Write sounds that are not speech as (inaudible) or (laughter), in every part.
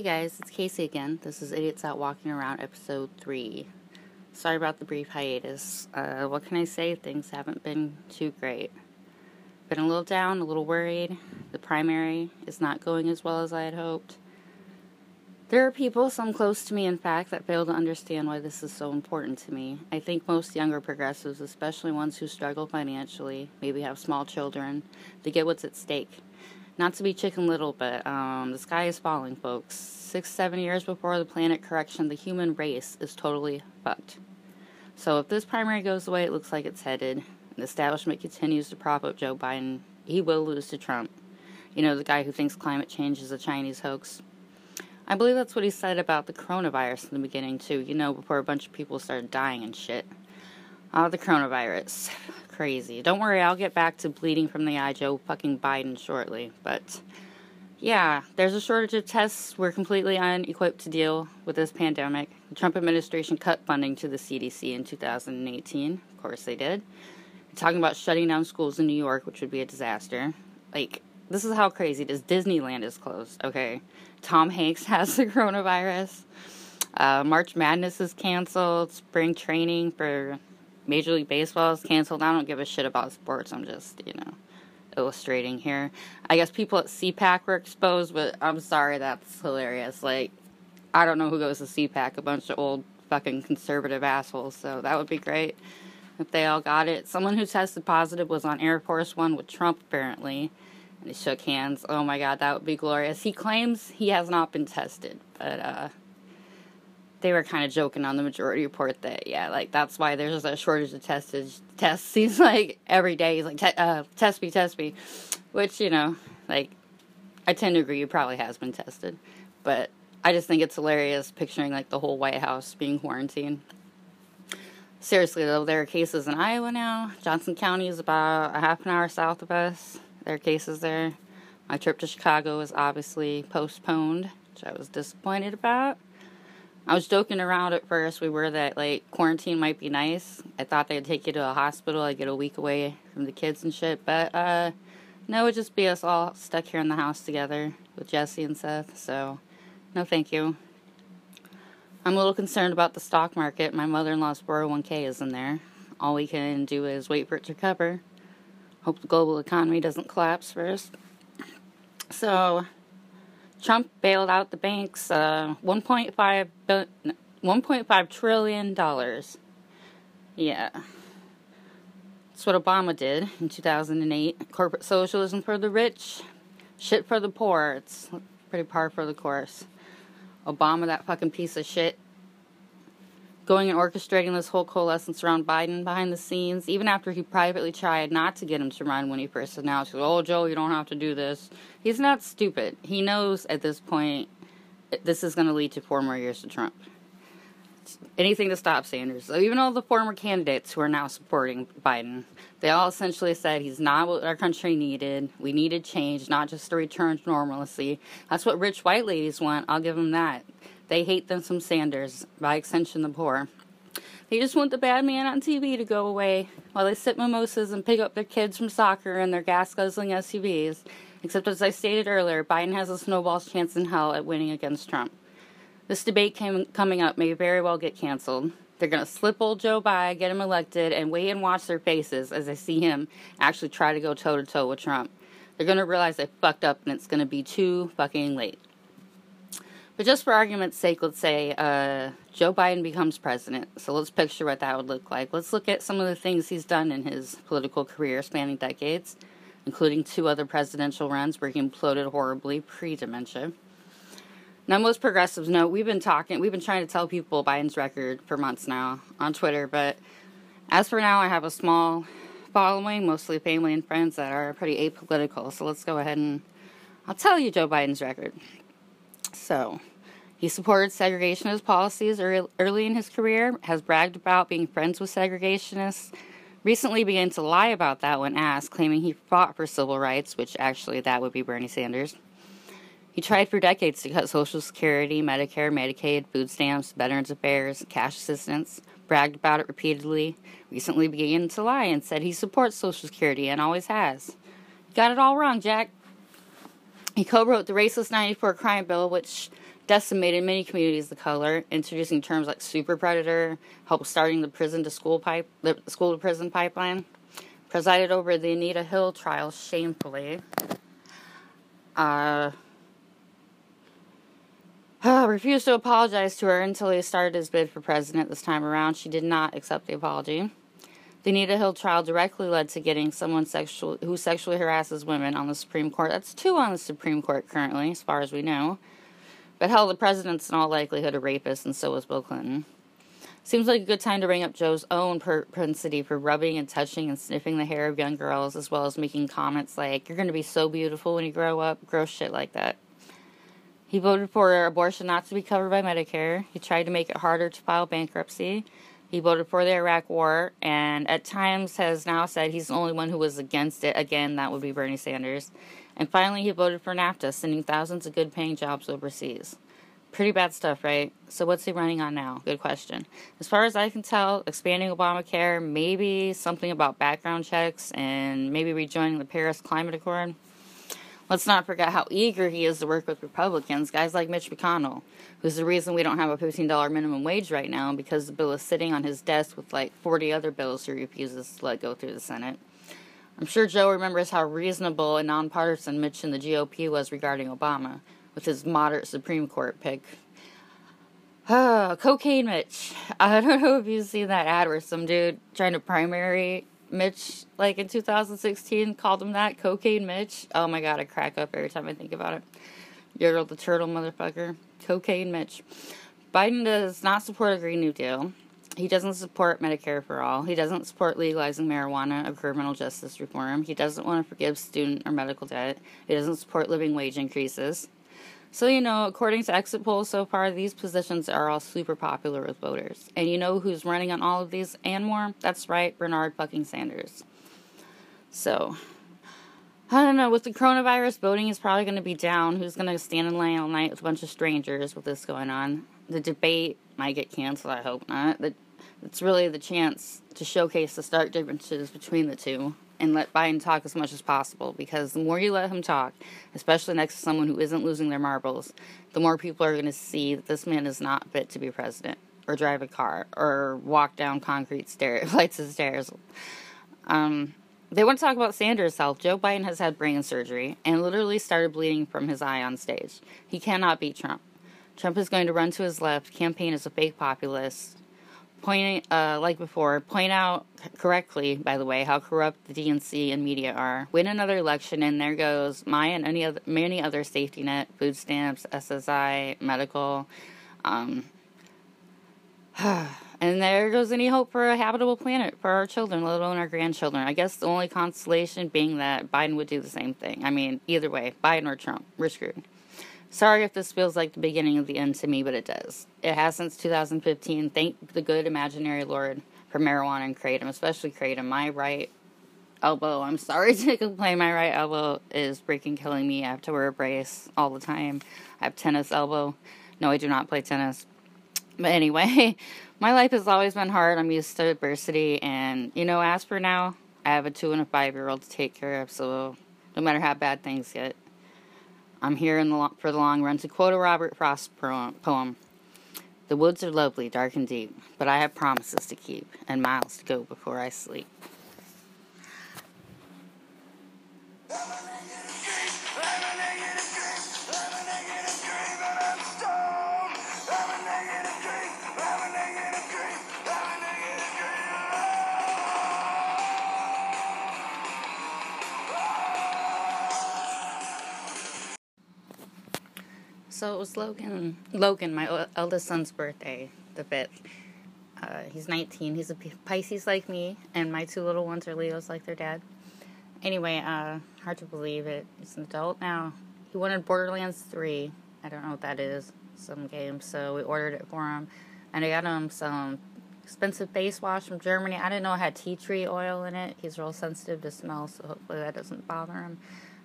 Hey guys, it's Casey again. This is Idiots Out Walking Around, episode 3. Sorry about the brief hiatus. Uh, what can I say? Things haven't been too great. Been a little down, a little worried. The primary is not going as well as I had hoped. There are people, some close to me in fact, that fail to understand why this is so important to me. I think most younger progressives, especially ones who struggle financially, maybe have small children, they get what's at stake not to be chicken little, but um, the sky is falling, folks. Six, seven years before the planet correction, the human race is totally fucked. So if this primary goes away, it looks like it's headed. The establishment continues to prop up Joe Biden. He will lose to Trump. You know, the guy who thinks climate change is a Chinese hoax. I believe that's what he said about the coronavirus in the beginning, too, you know, before a bunch of people started dying and shit. Oh, the coronavirus. Crazy. Don't worry, I'll get back to bleeding from the eye Joe fucking Biden shortly. But yeah, there's a shortage of tests. We're completely unequipped to deal with this pandemic. The Trump administration cut funding to the CDC in 2018. Of course they did. Talking about shutting down schools in New York, which would be a disaster. Like, this is how crazy it is. Disneyland is closed, okay? Tom Hanks (laughs) has the coronavirus. Uh, March Madness is canceled. Spring training for Major League Baseball is canceled. I don't give a shit about sports. I'm just, you know, illustrating here. I guess people at CPAC were exposed, but I'm sorry, that's hilarious. Like, I don't know who goes to CPAC, a bunch of old fucking conservative assholes, so that would be great if they all got it. Someone who tested positive was on Air Force One with Trump, apparently, and they shook hands. Oh my god, that would be glorious. He claims he has not been tested, but, uh, they were kind of joking on the majority report that yeah, like that's why there's a shortage of tested tests. (laughs) He's like every day he's like uh, test me, test me, which you know, like I tend to agree, he probably has been tested, but I just think it's hilarious picturing like the whole White House being quarantined. Seriously though, there are cases in Iowa now. Johnson County is about a half an hour south of us. There are cases there. My trip to Chicago was obviously postponed, which I was disappointed about. I was joking around at first. We were that like quarantine might be nice. I thought they'd take you to a hospital. I'd get a week away from the kids and shit. But uh, no, it would just be us all stuck here in the house together with Jesse and Seth. So, no, thank you. I'm a little concerned about the stock market. My mother-in-law's 401k is in there. All we can do is wait for it to recover. Hope the global economy doesn't collapse first. So, Trump bailed out the banks uh, 1.5 1.5 trillion dollars. Yeah. That's what Obama did in 2008. Corporate socialism for the rich, shit for the poor. It's pretty par for the course. Obama, that fucking piece of shit, going and orchestrating this whole coalescence around Biden behind the scenes, even after he privately tried not to get him to run when he first announced, oh, Joe, you don't have to do this. He's not stupid. He knows at this point this is going to lead to four more years to Trump. Anything to stop Sanders. So even all the former candidates who are now supporting Biden, they all essentially said he's not what our country needed. We needed change, not just a return to normalcy. That's what rich white ladies want. I'll give them that. They hate them some Sanders, by extension, the poor. They just want the bad man on TV to go away while they sip mimosas and pick up their kids from soccer in their gas guzzling SUVs. Except, as I stated earlier, Biden has a snowball's chance in hell at winning against Trump. This debate came, coming up may very well get canceled. They're going to slip old Joe by, get him elected, and wait and watch their faces as they see him actually try to go toe to toe with Trump. They're going to realize they fucked up and it's going to be too fucking late. But just for argument's sake, let's say uh, Joe Biden becomes president. So let's picture what that would look like. Let's look at some of the things he's done in his political career spanning decades, including two other presidential runs where he imploded horribly pre dementia. Now, most progressives know we've been talking, we've been trying to tell people Biden's record for months now on Twitter, but as for now, I have a small following, mostly family and friends that are pretty apolitical. So let's go ahead and I'll tell you Joe Biden's record. So, he supported segregationist policies early in his career, has bragged about being friends with segregationists, recently began to lie about that when asked, claiming he fought for civil rights, which actually that would be Bernie Sanders. He tried for decades to cut Social Security, Medicare, Medicaid, food stamps, Veterans Affairs, cash assistance, bragged about it repeatedly, recently began to lie and said he supports Social Security and always has. Got it all wrong, Jack. He co wrote the Racist 94 Crime Bill, which decimated many communities of color, introducing terms like super predator, helped starting the prison to school pipe, the school to prison pipeline, presided over the Anita Hill trial shamefully. Uh, uh, refused to apologize to her until he started his bid for president this time around. She did not accept the apology. The Anita Hill trial directly led to getting someone sexual who sexually harasses women on the Supreme Court. That's two on the Supreme Court currently, as far as we know. But hell, the president's in all likelihood a rapist, and so is Bill Clinton. Seems like a good time to bring up Joe's own propensity for rubbing and touching and sniffing the hair of young girls, as well as making comments like, You're going to be so beautiful when you grow up, gross shit like that. He voted for abortion not to be covered by Medicare. He tried to make it harder to file bankruptcy. He voted for the Iraq War, and at times has now said he's the only one who was against it. Again, that would be Bernie Sanders. And finally, he voted for NAFTA, sending thousands of good paying jobs overseas. Pretty bad stuff, right? So, what's he running on now? Good question. As far as I can tell, expanding Obamacare, maybe something about background checks, and maybe rejoining the Paris Climate Accord. Let's not forget how eager he is to work with Republicans, guys like Mitch McConnell, who's the reason we don't have a $15 minimum wage right now because the bill is sitting on his desk with like 40 other bills he refuses to let go through the Senate. I'm sure Joe remembers how reasonable and nonpartisan Mitch and the GOP was regarding Obama with his moderate Supreme Court pick. Oh, (sighs) cocaine Mitch. I don't know if you've seen that ad where some dude trying to primary Mitch, like in 2016, called him that, Cocaine Mitch. Oh my god, I crack up every time I think about it. You're the turtle motherfucker. Cocaine Mitch. Biden does not support a Green New Deal. He doesn't support Medicare for all. He doesn't support legalizing marijuana or criminal justice reform. He doesn't want to forgive student or medical debt. He doesn't support living wage increases. So, you know, according to exit polls so far, these positions are all super popular with voters. And you know who's running on all of these and more? That's right, Bernard fucking Sanders. So, I don't know. With the coronavirus, voting is probably going to be down. Who's going to stand in line all night with a bunch of strangers with this going on? The debate might get canceled. I hope not. It's really the chance to showcase the stark differences between the two and let Biden talk as much as possible because the more you let him talk, especially next to someone who isn't losing their marbles, the more people are going to see that this man is not fit to be president or drive a car or walk down concrete stairs, (laughs) flights of stairs. Um, they want to talk about Sanders' health. Joe Biden has had brain surgery and literally started bleeding from his eye on stage. He cannot beat Trump. Trump is going to run to his left, campaign as a fake populist, point uh, like before, point out correctly, by the way, how corrupt the DNC and media are. Win another election, and there goes my and any other many other safety net, food stamps, SSI, medical, um, and there goes any hope for a habitable planet for our children, let alone our grandchildren. I guess the only consolation being that Biden would do the same thing. I mean, either way, Biden or Trump, we're screwed. Sorry if this feels like the beginning of the end to me, but it does. It has since 2015. Thank the good imaginary Lord for marijuana and kratom, especially kratom. My right elbow, I'm sorry (laughs) to complain, my right elbow is freaking killing me. I have to wear a brace all the time. I have tennis elbow. No, I do not play tennis. But anyway, (laughs) my life has always been hard. I'm used to adversity. And, you know, as for now, I have a two and a five year old to take care of. So no matter how bad things get, I'm here in the for the long run to quote a Robert Frost poem. The woods are lovely, dark and deep, but I have promises to keep and miles to go before I sleep. So it was Logan, Logan, my eldest son's birthday, the fifth. Uh, he's 19. He's a Pisces like me, and my two little ones are Leos like their dad. Anyway, uh, hard to believe it. He's an adult now. He wanted Borderlands 3. I don't know what that is. Some game. So we ordered it for him, and I got him some expensive face wash from Germany. I didn't know it had tea tree oil in it. He's real sensitive to smell, so hopefully that doesn't bother him.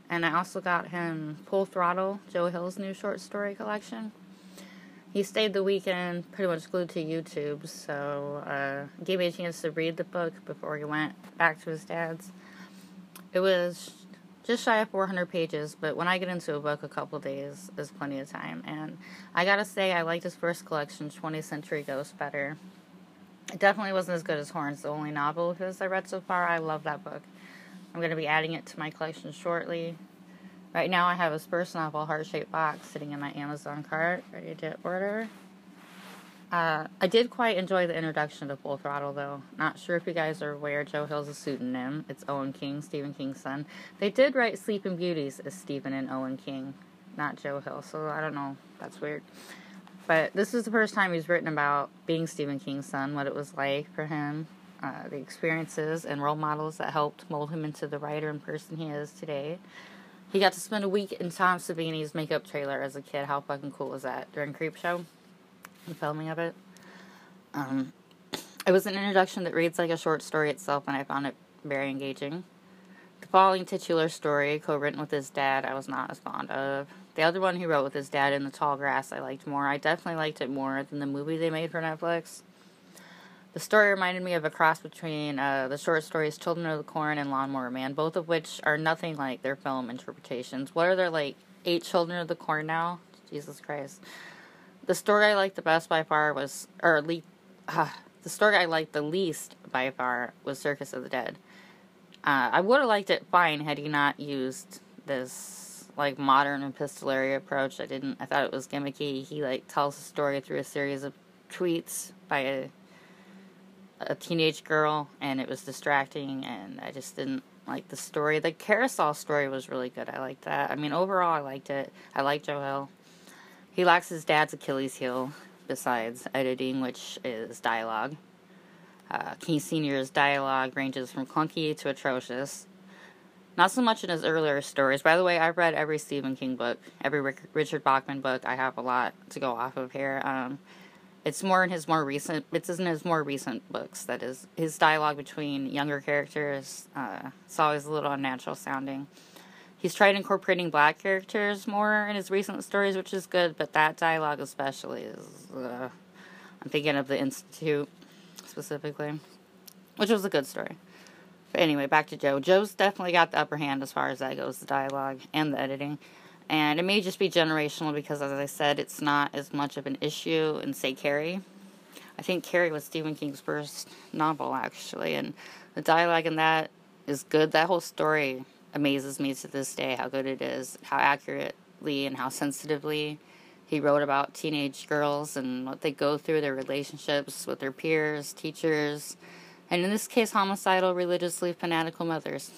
And I also got him Full Throttle, Joe Hill's new short story collection. He stayed the weekend pretty much glued to YouTube, so uh, gave me a chance to read the book before he went back to his dad's. It was just shy of 400 pages, but when I get into a book, a couple days is plenty of time. And I gotta say, I liked his first collection, 20th Century Ghost, better. It definitely wasn't as good as Horns, the only novel of his I read so far. I love that book. I'm gonna be adding it to my collection shortly. Right now, I have a first novel, Heart Shaped Box, sitting in my Amazon cart, ready to order. Uh, I did quite enjoy the introduction to Full Throttle, though. Not sure if you guys are aware, Joe Hill's a pseudonym. It's Owen King, Stephen King's son. They did write Sleeping Beauties as Stephen and Owen King, not Joe Hill, so I don't know. That's weird. But this is the first time he's written about being Stephen King's son, what it was like for him, uh, the experiences and role models that helped mold him into the writer and person he is today. He got to spend a week in Tom Savini's makeup trailer as a kid. How fucking cool was that during Creepshow? the filming of it. Um, it was an introduction that reads like a short story itself, and I found it very engaging. The following titular story, co written with his dad, I was not as fond of. The other one he wrote with his dad in the tall grass, I liked more. I definitely liked it more than the movie they made for Netflix. The story reminded me of a cross between uh, the short stories Children of the Corn and Lawnmower Man, both of which are nothing like their film interpretations. What are there, like, eight Children of the Corn now? Jesus Christ the story I liked the best by far was, or le- uh, the story I liked the least by far was Circus of the Dead. Uh, I would have liked it fine had he not used this like modern epistolary approach. I didn't. I thought it was gimmicky. He like tells the story through a series of tweets by a a teenage girl, and it was distracting, and I just didn't like the story. The carousel story was really good. I liked that. I mean, overall, I liked it. I liked Joel. He lacks his dad's Achilles heel, besides editing, which is dialogue. Uh, King Sr.'s dialogue ranges from clunky to atrocious. Not so much in his earlier stories. By the way, I've read every Stephen King book, every Richard Bachman book. I have a lot to go off of here. Um, it's more in his more recent. It's in his more recent books. That is his dialogue between younger characters. Uh, it's always a little unnatural sounding. He's tried incorporating black characters more in his recent stories, which is good, but that dialogue especially is. Uh, I'm thinking of the Institute specifically, which was a good story. But anyway, back to Joe. Joe's definitely got the upper hand as far as that goes the dialogue and the editing. And it may just be generational because, as I said, it's not as much of an issue in, say, Carrie. I think Carrie was Stephen King's first novel, actually, and the dialogue in that is good. That whole story amazes me to this day how good it is, how accurately and how sensitively he wrote about teenage girls and what they go through, their relationships with their peers, teachers, and in this case, homicidal, religiously fanatical mothers.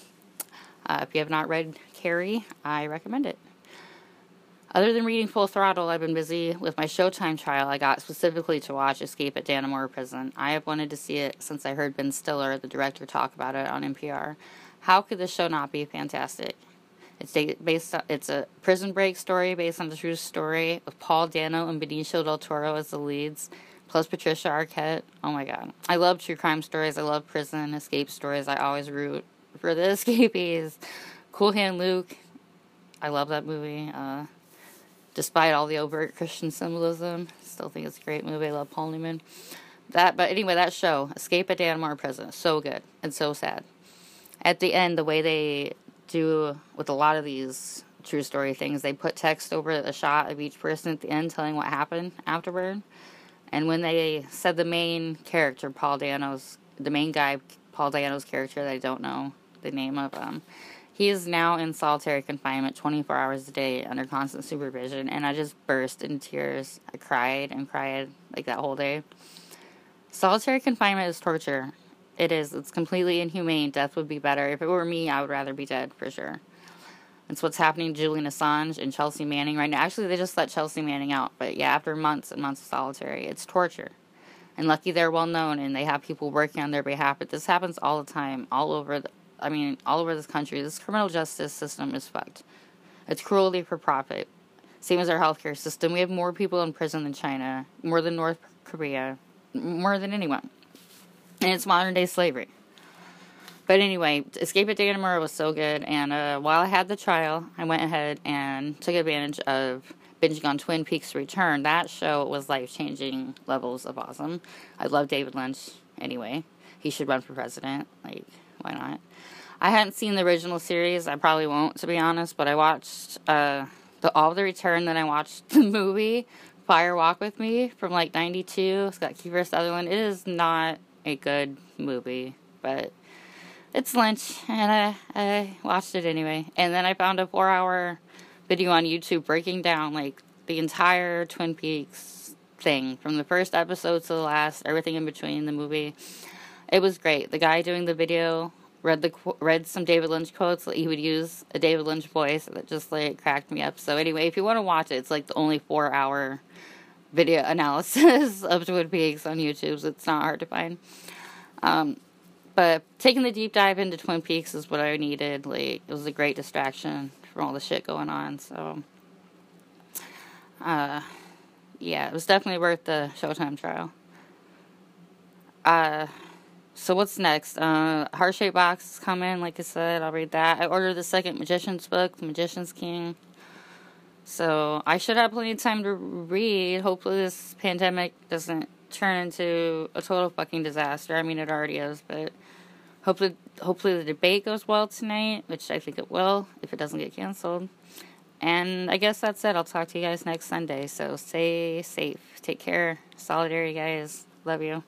Uh, if you have not read Carrie, I recommend it. Other than reading Full Throttle, I've been busy with my Showtime trial I got specifically to watch Escape at Dannemora Prison. I have wanted to see it since I heard Ben Stiller, the director, talk about it on NPR. How could this show not be fantastic? It's based. On, it's a prison break story based on the true story of Paul Dano and Benicio del Toro as the leads, plus Patricia Arquette. Oh my god, I love true crime stories. I love prison escape stories. I always root for the (laughs) escapees. Cool Hand Luke. I love that movie. Uh, despite all the overt Christian symbolism, still think it's a great movie. I love Paul Newman. That, but anyway, that show, Escape at Dannemora Prison, so good and so sad at the end, the way they do with a lot of these true story things, they put text over a shot of each person at the end telling what happened afterward. And when they said the main character, Paul Dano's, the main guy, Paul Dano's character that I don't know the name of, um, he is now in solitary confinement 24 hours a day under constant supervision. And I just burst into tears. I cried and cried like that whole day. Solitary confinement is torture. It is. It's completely inhumane. Death would be better. If it were me, I would rather be dead for sure. It's what's happening to Julian Assange and Chelsea Manning right now. Actually, they just let Chelsea Manning out, but yeah, after months and months of solitary, it's torture. And lucky they're well known and they have people working on their behalf. But this happens all the time, all over. The, I mean, all over this country. This criminal justice system is fucked. It's cruelty for profit. Same as our healthcare system. We have more people in prison than China, more than North Korea, more than anyone and it's modern day slavery. But anyway, Escape at Dannemora was so good, and uh, while I had the trial, I went ahead and took advantage of binging on Twin Peaks Return. That show was life changing levels of awesome. I love David Lynch anyway. He should run for president. Like, why not? I hadn't seen the original series. I probably won't, to be honest. But I watched uh, the All the Return. Then I watched (laughs) the movie Fire Walk with Me from like '92. It's got Kiefer Sutherland. It is not a good movie, but it's Lynch, and I, I watched it anyway. And then I found a four-hour video on YouTube breaking down like the entire Twin Peaks thing from the first episode to the last, everything in between the movie. It was great. The guy doing the video read the read some David Lynch quotes. That he would use a David Lynch voice that just like cracked me up. So anyway, if you want to watch it, it's like the only four hour video (laughs) analysis of Twin Peaks on YouTube. So it's not hard to find. Um, but taking the deep dive into Twin Peaks is what I needed. Like it was a great distraction from all the shit going on. So, uh, yeah, it was definitely worth the Showtime trial. Uh, so what's next? Uh, Heart Shape Box is coming. Like I said, I'll read that. I ordered the second Magician's book, The Magician's King. So I should have plenty of time to read. Hopefully, this pandemic doesn't turn into a total fucking disaster. I mean, it already is, but hopefully, hopefully the debate goes well tonight, which I think it will if it doesn't get canceled. And I guess that's it. I'll talk to you guys next Sunday. So stay safe. Take care. Solidarity, guys. Love you.